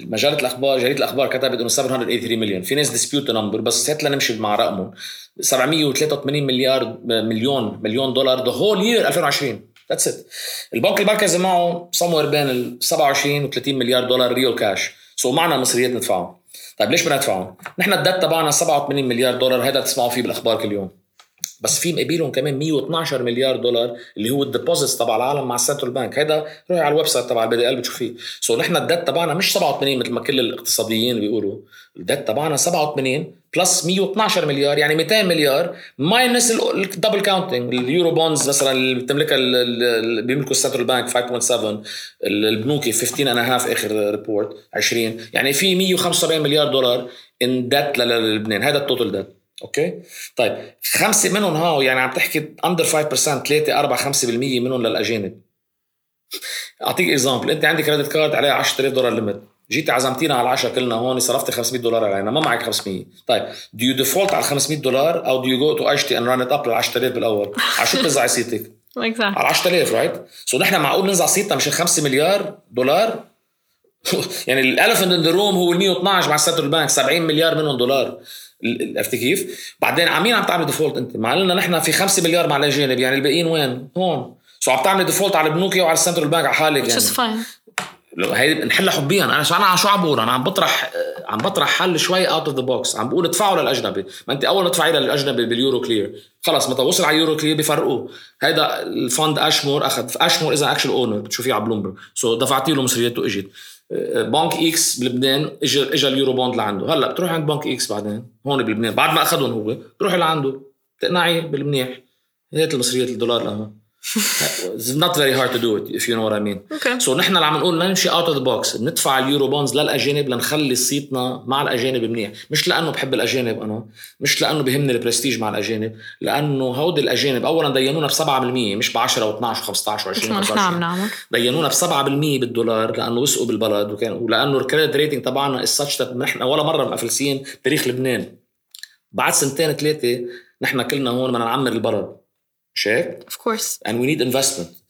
مجلة الأخبار جريدة الأخبار كتبت إنه 783 مليون في ناس dispute number بس هات لنمشي مع رقمهم. 783 مليار مليون مليون دولار the whole year 2020 that's it البنك المركزي معه سموير بين ال 27 و 30 مليار دولار real cash so معنا مصريات ندفعهم. طيب ليش بدنا ندفعهم؟ نحن الدت تبعنا 87 مليار دولار. هذا تسمعوا فيه بالأخبار كل يوم. بس في مقابلهم كمان 112 مليار دولار اللي هو ال deposits تبع العالم مع ال central bank. هيدا روحي على ال website تبع ال BDL بتشوفيه. so نحن الدت تبعنا مش 87 مثل ما كل الاقتصاديين بيقولوا. الدت تبعنا 87 plus 112 مليار يعني 200 مليار minus ال double counting ال Eurobonds مثلا اللي بتملكها اللي بيملكوا ال central bank 5.7 البنوكي 15 أنا have آخر report 20 يعني في 175 مليار دولار in debt للبنان هذا ال total debt okay؟ طيب خمسة منهم هاو يعني عم تحكي under 5% 3 4 5% منهم للأجانب. أعطيك example أنت عندك credit card عليها 10000 دولار limit جيتي عزمتينا على العشاء كلنا هون صرفتي 500 دولار علينا ما معك 500 طيب do you default على 500 دولار or do you go to عشتي and run it up لل 10000 بالأول؟ على شو بتنزعي صيتك؟ على 10000 right so نحن معقول ننزع صيتنا مش 5 مليار دولار؟ يعني الالفنت ان ذا روم هو ال 112 مع السنترال بانك 70 مليار منهم دولار. عرفتي كيف؟ بعدين عمين عم تعمل ديفولت انت؟ مع لنا نحن في 5 مليار مع الأجانب يعني الباقيين وين؟ هون. سو عم تعمل ديفولت على البنوك وعلى السنترال بانك على حالك يعني. فاين هي نحلها حبيا. أنا شو أنا شو عم بقول؟ أنا عم بطرح عم بطرح حل شوي اوت اوف ذا بوكس عم بقول ادفعوا للأجنبي. ما أنت أول ما تدفعي للأجنبي باليورو كلير خلص متى وصل على اليورو كلير بيفرقوه هيدا الفند اشمور أخذ. اشمور اذا اكشن اونر بتشوفيه على بلومبرج سو دفعتي له مصرياته إجت. بنك إكس بلبنان اجى اجى ال Eurobond لعنده. هلأ بتروح عند بنك إكس بعدين؟ هون بلبنان. بعد ما أخذهم هو بتروحي لعنده. تقنعي بالمنيح. هات المصريات الدولار لها it's not very hard to do it if you know what I mean. Okay. So نحن اللي عم نقول نمشي out of the box بندفع ال Eurobonds للأجانب لنخلي صيتنا مع الأجانب منيح، مش لأنه بحب الأجانب أنا، مش لأنه بهمني البرستيج مع الأجانب، لأنه هودي الأجانب اولا دينونا ب 7% مش ب 10 و12 و15 و20 ما نحن عم نعمل دينونا ب 7% بالدولار لأنه وثقوا بالبلد وكان ولأنه ال credit rating تبعنا الساتش نحن ولا مرة مفلسين تاريخ لبنان. بعد سنتين ثلاثة نحن كلنا هون بدنا نعمر البلد. مش هيك؟ of course and we need investment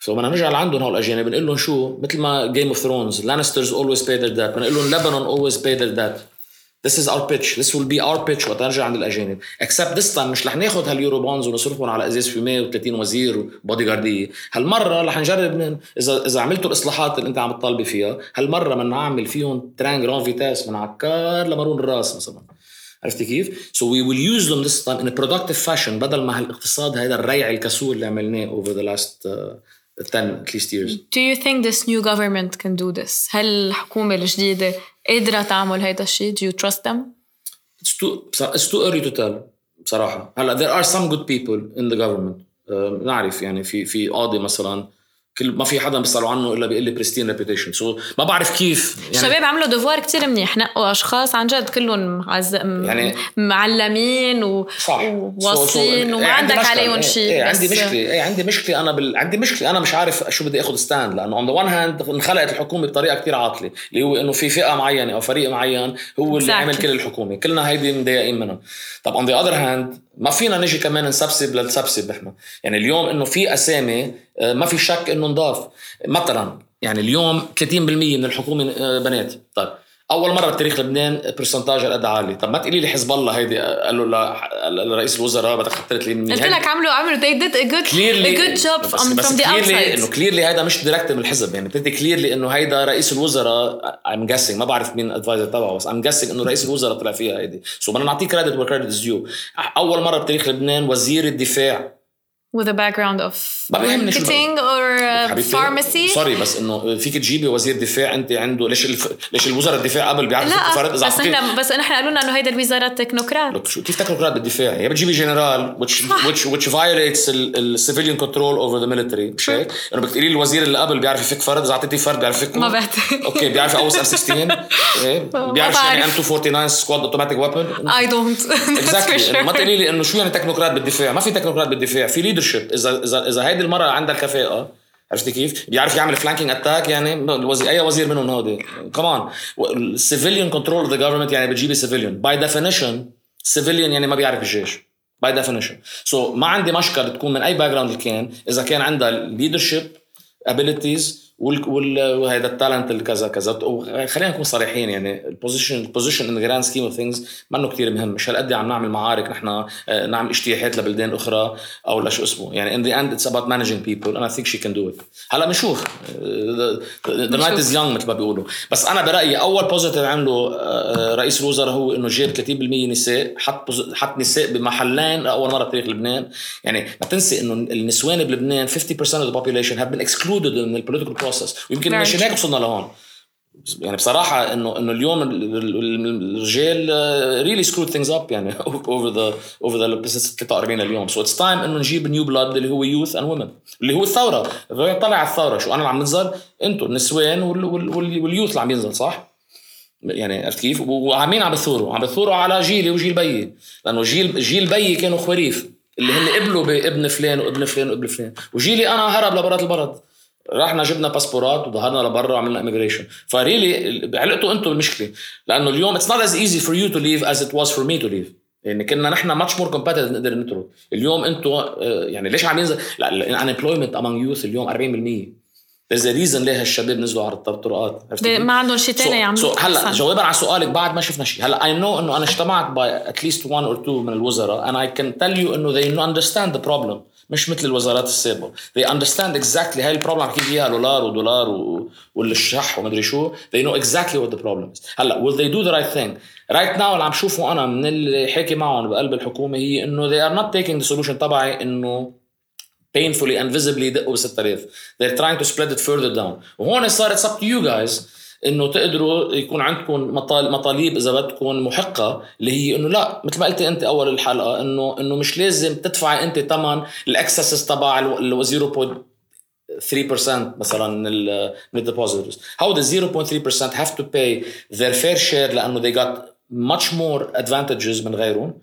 so بدنا نرجع لعندهم هول الاجانب بنقول لهم شو مثل ما Game of Thrones Lannisters always pay their debt بنقول لهم لبنان always pay their debt This is our pitch. This will be our pitch وقت نرجع عند الأجانب. Except this time مش رح ناخذ هال Eurobonds ونصرفهم على ازاز fumé و30 وزير و bodyguardية، هالمرة رح نجرب من اذا إذا عملتوا الإصلاحات اللي أنت عم تطالبي فيها، هالمرة بدنا نعمل فيهم train grande vitesse من عكار لمارون الراس مثلا. عرفتي كيف؟ So we will use them this time in a productive fashion بدل ما هالاقتصاد هذا الريع الكسول اللي عملناه over the last uh, 10 at least years. Do you think this new government can do this? هل الحكومة الجديدة قادرة تعمل هيدا الشيء؟ Do you trust them? It's too it's too early to tell بصراحة. هلا there are some good people in the government. Uh, نعرف يعني في في قاضي مثلا كل ما في حدا بيسألوا عنه إلا بيقول لي pristine reputation so ما بعرف كيف يعني الشباب عملوا devoir كتير منيح. نقوا أشخاص عن جد كلهم عز... يعني معلمين و... وواصلين وما عندك عليهم شيء إيه عندي مشكلة. إيه عندي مشكلة أنا بال... عندي مشكلة أنا مش عارف شو بدي آخذ stand لأنه on the one hand انخلقت الحكومة بطريقة كتير عاطلة اللي هو إنه في فئة معينة أو فريق معين هو اللي عمل كل الحكومة. كلنا هيدي مضايقين منها طب on the other hand ما فينا نجي كمان نسبسب لنسبسب إحنا. يعني اليوم إنه في أسامي ما في شك إنه نضاف. مثلا يعني اليوم 30% من الحكومة بنات. طيب أول مرة بتاريخ لبنان fr pourcentage قد عالي. طب ما تقولي لي حزب الله هيدي قال له لرئيس الوزراء بدك تحط 30% قلت لك عملوا عملوا they did a good clearly a good job from the outside. إنه clearly هيدا مش direct من الحزب. يعني بتدي clearly إنه هيدا رئيس الوزراء I'm guessing ما بعرف مين ال adviser تبعه بس I'm guessing إنه رئيس الوزراء طلع فيها هيدي. so بدنا نعطيه credit where credit is due أول مرة بتاريخ لبنان وزير الدفاع with a background of marketing or uh, pharmacy. sorry بس إنه فيك تجيبي وزير دفاع أنت عنده. ليش الف... ليش الوزراء الدفاع قبل بيعرفوا لا فرق بس نحن بس نحن قالوا لنا إنه هيدا الوزارات تكنوقراط شو كيف تكنوقراط بالدفاع؟ يا بتجيبي general which which which violates ال civilian control over the military مش هيك؟ إنه بدك تقولي لي الوزير اللي قبل بيعرف يفك فرد. إذا اعطيتي فرد بيعرف يفك ما بعتقد أوكي بيعرف يقوص M 16 بيعرف يعني M 249 squad automatic weapon I don't exactly ما تقولي لي إنه شو يعني تكنوقراط بالدفاع. ما في تكنوقراط بالدفاع. في leadership اذا اذا إذا هيدي المرة عندها الكفاءه عرفتي كيف؟ بيعرف يعمل flanking attack يعني الوزير أي وزير منهم هودي. كمان ال civilian control of the government يعني بتجيبي civilian by definition civilian يعني ما بيعرف الجيش. by definition so ما عندي مشكلة تكون من أي background كان إذا كان عندها leadership abilities وهذا ال talent اللي كذا. خلينا نكون صريحين يعني ال position ال position in grand scheme of things منه كثير مهم. مش هالقد عم نعمل معارك نحن نعمل اجتياحات لبلدان أخرى أو لشو اسمه؟ يعني in the end it's about managing people أنا think she can do it هلا بنشوف. the night is young مثل ما بيقولوا. بس أنا برأيي أول positive عمله رئيس الوزراء هو إنه جاب 30% نساء حط حط نساء بمحلين لأول مرة بتاريخ لبنان. يعني ما تنسي إنه النسوان بلبنان 50% of the population have been excluded من ال political process ويمكن مش هيك وصلنا لهون. يعني بصراحة انه إنه اليوم الرجال really screwed things up يعني over the over the 43 اليوم. so it's time إنه نجيب new blood اللي هو youth and women اللي هو الثورة. طلع على الثورة. شو أنا اللي عم ننزل أنتم النسوان وال youth اللي عم ينزل صح؟ يعني عرفت كيف؟ وعمين عم بثوروا عم بثوروا على جيلي وجيل بيي. لأنه جيل جيل بيي كانوا خواريف. اللي هن قبلوا بابن فلان وابن فلان وابن فلان. وجيلي أنا هرب لبرات البلد رحنا جبنا باسبورات وظهرنا لبرا وعملنا immigration ف really علقتوا أنتم المشكلة. لأنه اليوم it's not as easy for you to leave as it was for me to leave يعني كنا نحن much more competitive نقدر نطرد اليوم أنتم يعني ليش عم ينزل؟ لا ال unemployment among youth اليوم 40% There's a reason ليه هالشباب نزلوا على الطرقات ما عندهم شيء ثاني يعملوا. so, هلا جوابا على سؤالك بعد ما شفنا شيء هلا I know إنه أنا اجتمعت at least one or two من الوزراء and I can tell you إنه they understand the problem. مش مثل الوزارات السابقه they understand exactly هاي البروبلم عم فيها دولار ودولار. والشح ومدري شو they know exactly what the problem is هلا will they do the right thing right now اللي عم شوفه أنا من اللي حكي معهم بقلب الحكومة هي انه they are not taking the solution تبعي انه painfully and visibly يدقوا ب 6000 they're trying to spread it further down وهون صار it's up to you guys إنه تقدروا يكون عندكم مطالب إذا بدكم محقة اللي هي إنه لا مثل ما قلتي أنت أول الحلقة إنه إنه مش لازم تدفعي أنت ثمن ال excesses تبع ال 0.3% مثلا من ال depositors how the 0.3% have to pay their fair share لأنه they got much more advantages من غيرهم.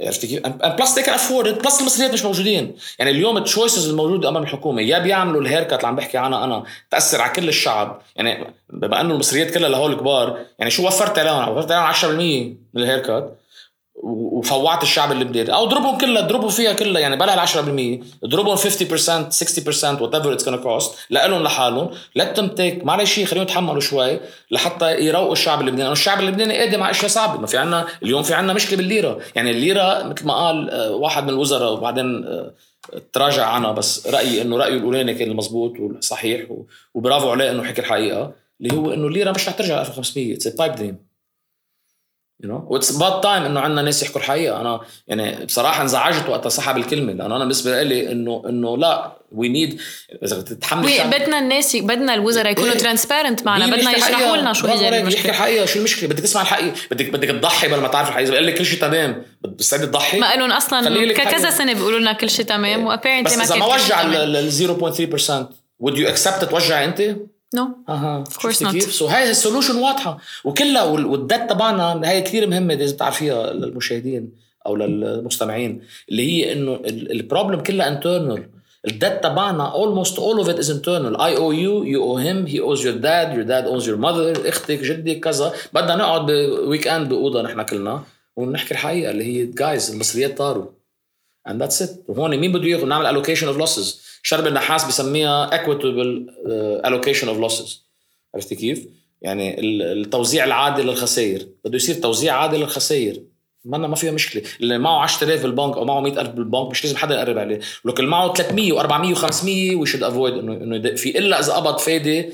عرفتي كيف؟ plus afford it plus المصريات مش موجودين. يعني اليوم ال choices الموجودة أمام الحكومة. يا بيعملوا ال haircut اللي عم بحكي عنها أنا تأثر على كل الشعب. يعني بما إنه المصريات كلها لهول الكبار يعني شو وفرت لهم؟ وفرت لهم 10% من ال haircut وفوعت الشعب اللبناني أو اضربهم كلها اضربوا فيها كلها يعني بلا ال 10% اضربهم 50% 60% whatever it's cost لهم لحالهم. them take معلش خليهم يتحملوا شوي لحتى يروقوا الشعب اللبناني لأنه الشعب اللبناني قادم على أشياء صعبة. ما في عنا اليوم في عنا مشكلة بالليرة. يعني الليرة مثل ما قال آه، واحد من الوزراء وبعدين آه، تراجع عنها بس رأيي إنه رأيه الأولاني كان المضبوط والصحيح وبرافو عليه إنه حكي الحقيقة اللي هو إنه الليرة مش رح ترجع 1500 it's pipe dream you know what's bad time إنه عندنا ناس يحكوا الحقيقة. أنا يعني بصراحة انزعجت وقت سحب الكلمة. لأنه أنا بالنسبة لي انه إنه لا we need إذا تتحمل بدنا الناس بدنا الوزراء يكونوا transparent إيه. معنا بدنا يشرحوا لنا شو هي المشكلة. يحكي الحقيقة شو المشكلة؟ بدك تسمع الحقيقة. بدك بدك تضحي بلا ما تعرف الحقيقة. اذا بقول لك كل شيء تمام. بتستعد تضحي؟ ما لهم أصلا كذا سنة بيقولوا لنا كل شيء تمام و apparently ما بس إذا ما وجع ال 0.3% would you accept توجع أنت؟ no أها. of course not so هاي ال solution واضحة. وكلها والدات تبعنا هاي كثير مهمة لازم تعرفيها للمشاهدين أو للمستمعين اللي هي إنه ال problem كلها internal ال debt تبعنا almost all of it is internal. I owe you you owe him he owes your dad your dad owes your mother أختك جدك كذا. بدنا نقعد ب weekend بأوضة نحن كلنا ونحكي الحقيقة اللي هي guys المصريات طاروا. And that's it. وهون مين بده ياخذ نعمل allocation of losses. شرب النحاس بسميها equitable uh, allocation of losses. عرفتي كيف؟ يعني التوزيع العادل للخسائر. بده يصير توزيع عادل للخسائر. ما ما فيها مشكلة. اللي معه 10000 بالبنك أو معه 100000 بالبنك مش لازم حدا يقرب عليه. اللي معه 300 و400 و500 وي شود افويد انه إنه يدق فيه إلا إذا قبض فايدة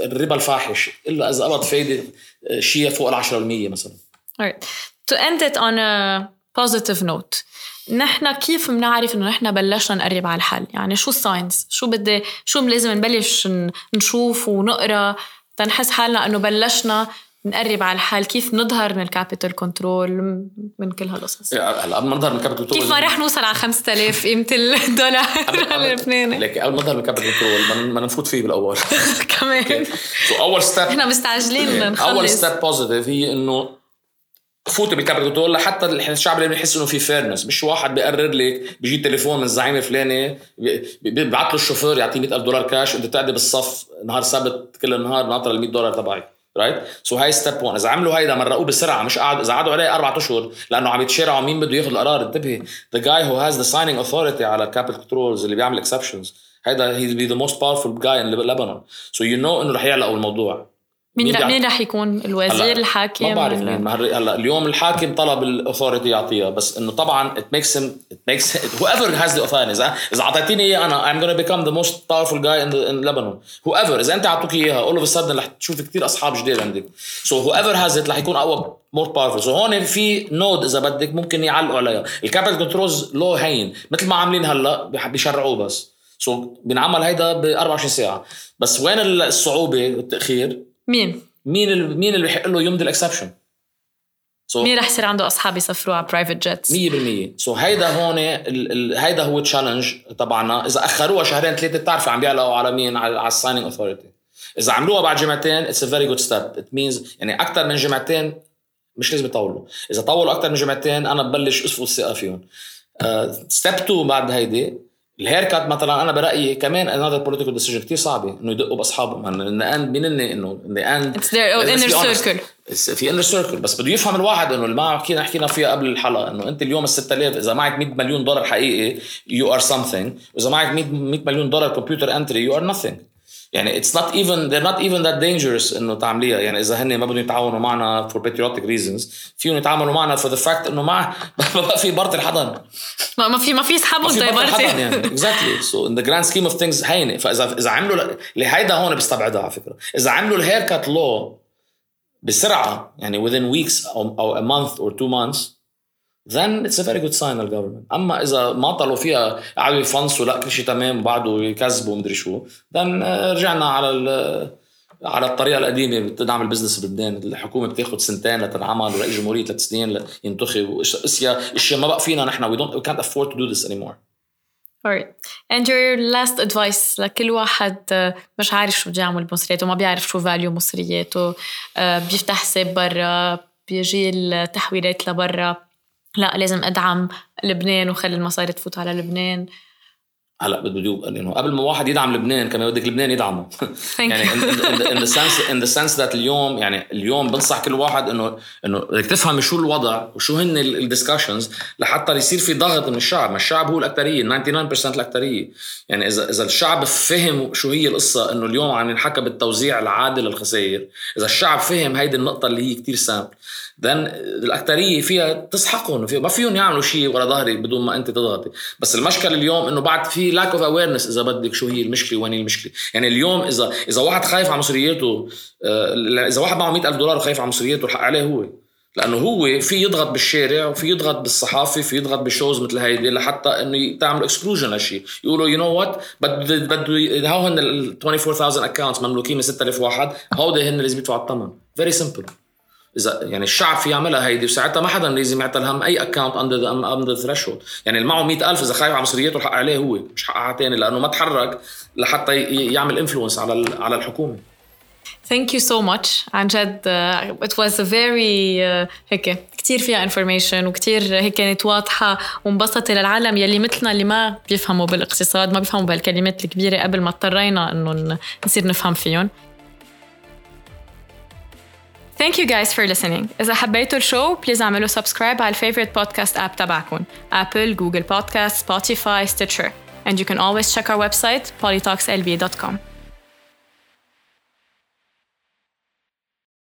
الربا الفاحش. إلا إذا قبض فايدة uh, شيء فوق ال 10% مثلا. Alright. To end it on a positive note. نحن كيف بنعرف إنه نحن بلشنا نقرب على الحل؟ يعني شو ال signs شو بدي شو لازم نبلش نشوف ونقرأ تنحس حالنا إنه بلشنا نقرب على الحل؟ كيف نظهر من ال capital control من كل هالقصص؟ هلا قبل ما نظهر من ال capital control كيف ما رح نوصل على 5000 قيمة الدولار اللبناني ليك قبل ما نظهر من ال capital control ما نفوت فيه بالأول. كمان. so أول step إحنا مستعجلين لنخلص أول step positive هي إنه فوتي بال capital control لحتى الشعب اللي بيحس إنه في fairness مش واحد بيقرر لك بيجي تليفون من الزعيم الفلاني بيبعث له الشوفير يعطيه 100000 دولار كاش وانت تقعدي بالصف نهار سبت كل النهار ناطر ال 100 دولار تبعك right so هاي step 1 إذا عملوا هيدا مرقوه بسرعة مش قعدوا إذا قعدوا عليه أربع أشهر لأنه عم يتشارعوا مين بده ياخذ القرار. انتبهي. the guy who has the signing authority على ال capital controls اللي بيعمل exceptions هيدا هي the most powerful guy in لبنان so you know إنه رح يعلقوا الموضوع. مين رح مين رح يكون الوزير الحاكم؟ ما بعرف مين. هلا اليوم الحاكم طلب ال authority يعطيها بس إنه طبعا it makes him it makes whoever has the authority اذا إذا أعطيتيني إياه أنا I'm gonna become the most powerful guy in, the, in Lebanon. Whoever إذا أنت أعطوك إياها all of a sudden رح تشوف كثير أصحاب جديد عندك. So whoever has it رح يكون أقوى more powerful. So هون في node إذا بدك ممكن يعلقوا عليها. ال capital controls لو هين مثل ما عاملين هلا بيشرعوه بس. so so بينعمل هيدا ب 24 ساعة. بس وين الصعوبة والتأخير؟ مين؟ مين اللي مين اللي بيحق له يمضي ال exception so مين رح يصير عنده أصحاب يسافروا على private jets 100% so so هيدا هون ال ال هيدا هو challenge تبعنا. إذا أخروها شهرين ثلاثة بتعرفي عم بيعلقوا على مين؟ على, على ال signing authority إذا عملوها بعد جمعتين it's a very good step it means يعني أكثر من جمعتين مش لازم يطولوا. إذا طولوا أكثر من جمعتين أنا ببلش أفقد الثقة فيهم. step uh, 2 بعد هيدي ال haircut مثلا أنا برأيي كمان another political decision كثير صعبة إنه يدقوا بأصحابهم. I mean إنه it's their inner circle في inner circle بس بده يفهم الواحد إنه اللي ما حكينا حكينا فيها قبل الحلقة إنه أنت اليوم ال 6000 إذا معك 100 مليون دولار حقيقي you are something واذا معك 100 مليون دولار computer entry you are nothing. يعني it's not even they're not even that dangerous إنه تعمليها يعني إذا هن ما بدهم يتعاونوا معنا for patriotic reasons فيهم يتعاملوا معنا for the fact إنه ما ما في برطي الحضن. ما في ما في يسحبوا زي برطي يعني. Exactly. So in the grand scheme of things هينة. فاذا إذا عملوا لهيدا هون بستبعدها على فكرة. إذا عملوا ال haircut لو بسرعة يعني within weeks أو أو a month or two months then it's a very good sign لل government أما إذا ما طلعوا فيها قعدوا يفنصوا لا كل شيء تمام وبعده يكذبوا ومدري شو then uh, رجعنا على ال على الطريقة القديمة بتدعم ال business بلبنان. الحكومة بتاخذ سنتين لتنعمل ورئيس جمهوريه ثلاث سنين لينتخب أشياء أشياء ما بقى فينا نحن. We don't we can't afford to do this anymore. Alright. And your last advice لكل واحد آه، مش عارف شو بده يعمل بمصرياته ما بيعرف شو value مصرياته آه، بيفتح حساب برا بيجي التحويلات لبرا. لا لازم أدعم لبنان وخلي المصاري تفوت على لبنان. هلا بده يدوب لأنه قبل ما واحد يدعم لبنان كمان بدك لبنان يدعمه. يعني in the sense in the sense that اليوم يعني اليوم بنصح كل واحد انه إنه بدك تفهم شو الوضع وشو هن الدiscussions لحتى يصير في ضغط من الشعب، ما الشعب هو الاكثريه 99% الاكثريه، يعني اذا إذا الشعب فهم شو هي القصة إنه اليوم عم ينحكى بالتوزيع العادل للخسائر، إذا الشعب فهم هيدي النقطة اللي هي كثير سامبل ذن الاكثريه فيها تسحقهم في ما فيهم يعملوا شيء ورا ظهري بدون ما أنت تضغطي. بس المشكلة اليوم إنه بعد في lack of awareness إذا بدك شو هي المشكلة وين المشكلة. يعني اليوم اذا إذا واحد خايف على مصرياته آه، إذا واحد معه 100000 دولار وخايف على مصرياته الحق عليه هو. لأنه هو في يضغط بالشارع وفي يضغط بالصحافة في يضغط ب shows مثل هيدي لحتى إنه تعمل exclusion لشيء يقولوا you know what بده بده هو هن ال 24000 accounts مملوكين من 6000 واحد هودي هن لازم يدفعوا الثمن. very simple إذا يعني الشعب في يعملها هيدي وساعتها ما حدا لازم يعطي هم أي account under under threshold يعني اللي معه 100000 إذا خايف على مصرياته الحق عليه هو مش حق على ثاني لأنه ما تحرك لحتى يعمل influence على على الحكومة. Thank you so much. عن جد uh, it was a very uh, هيك كتير فيها information وكتير هيك كانت واضحة ومبسطة للعالم يلي مثلنا اللي ما بيفهموا بالاقتصاد ما بيفهموا بهالكلمات الكبيرة قبل ما اضطرينا إنه نصير نفهم فيهم. Thank you guys for listening. إذا حبيتوا الشو بليز اعملوا سبسكرايب على الفيفورت بودكاست اب تبعكم Apple, Google Podcast, Spotify, Stitcher. And you can always check our website polytalkslb.com.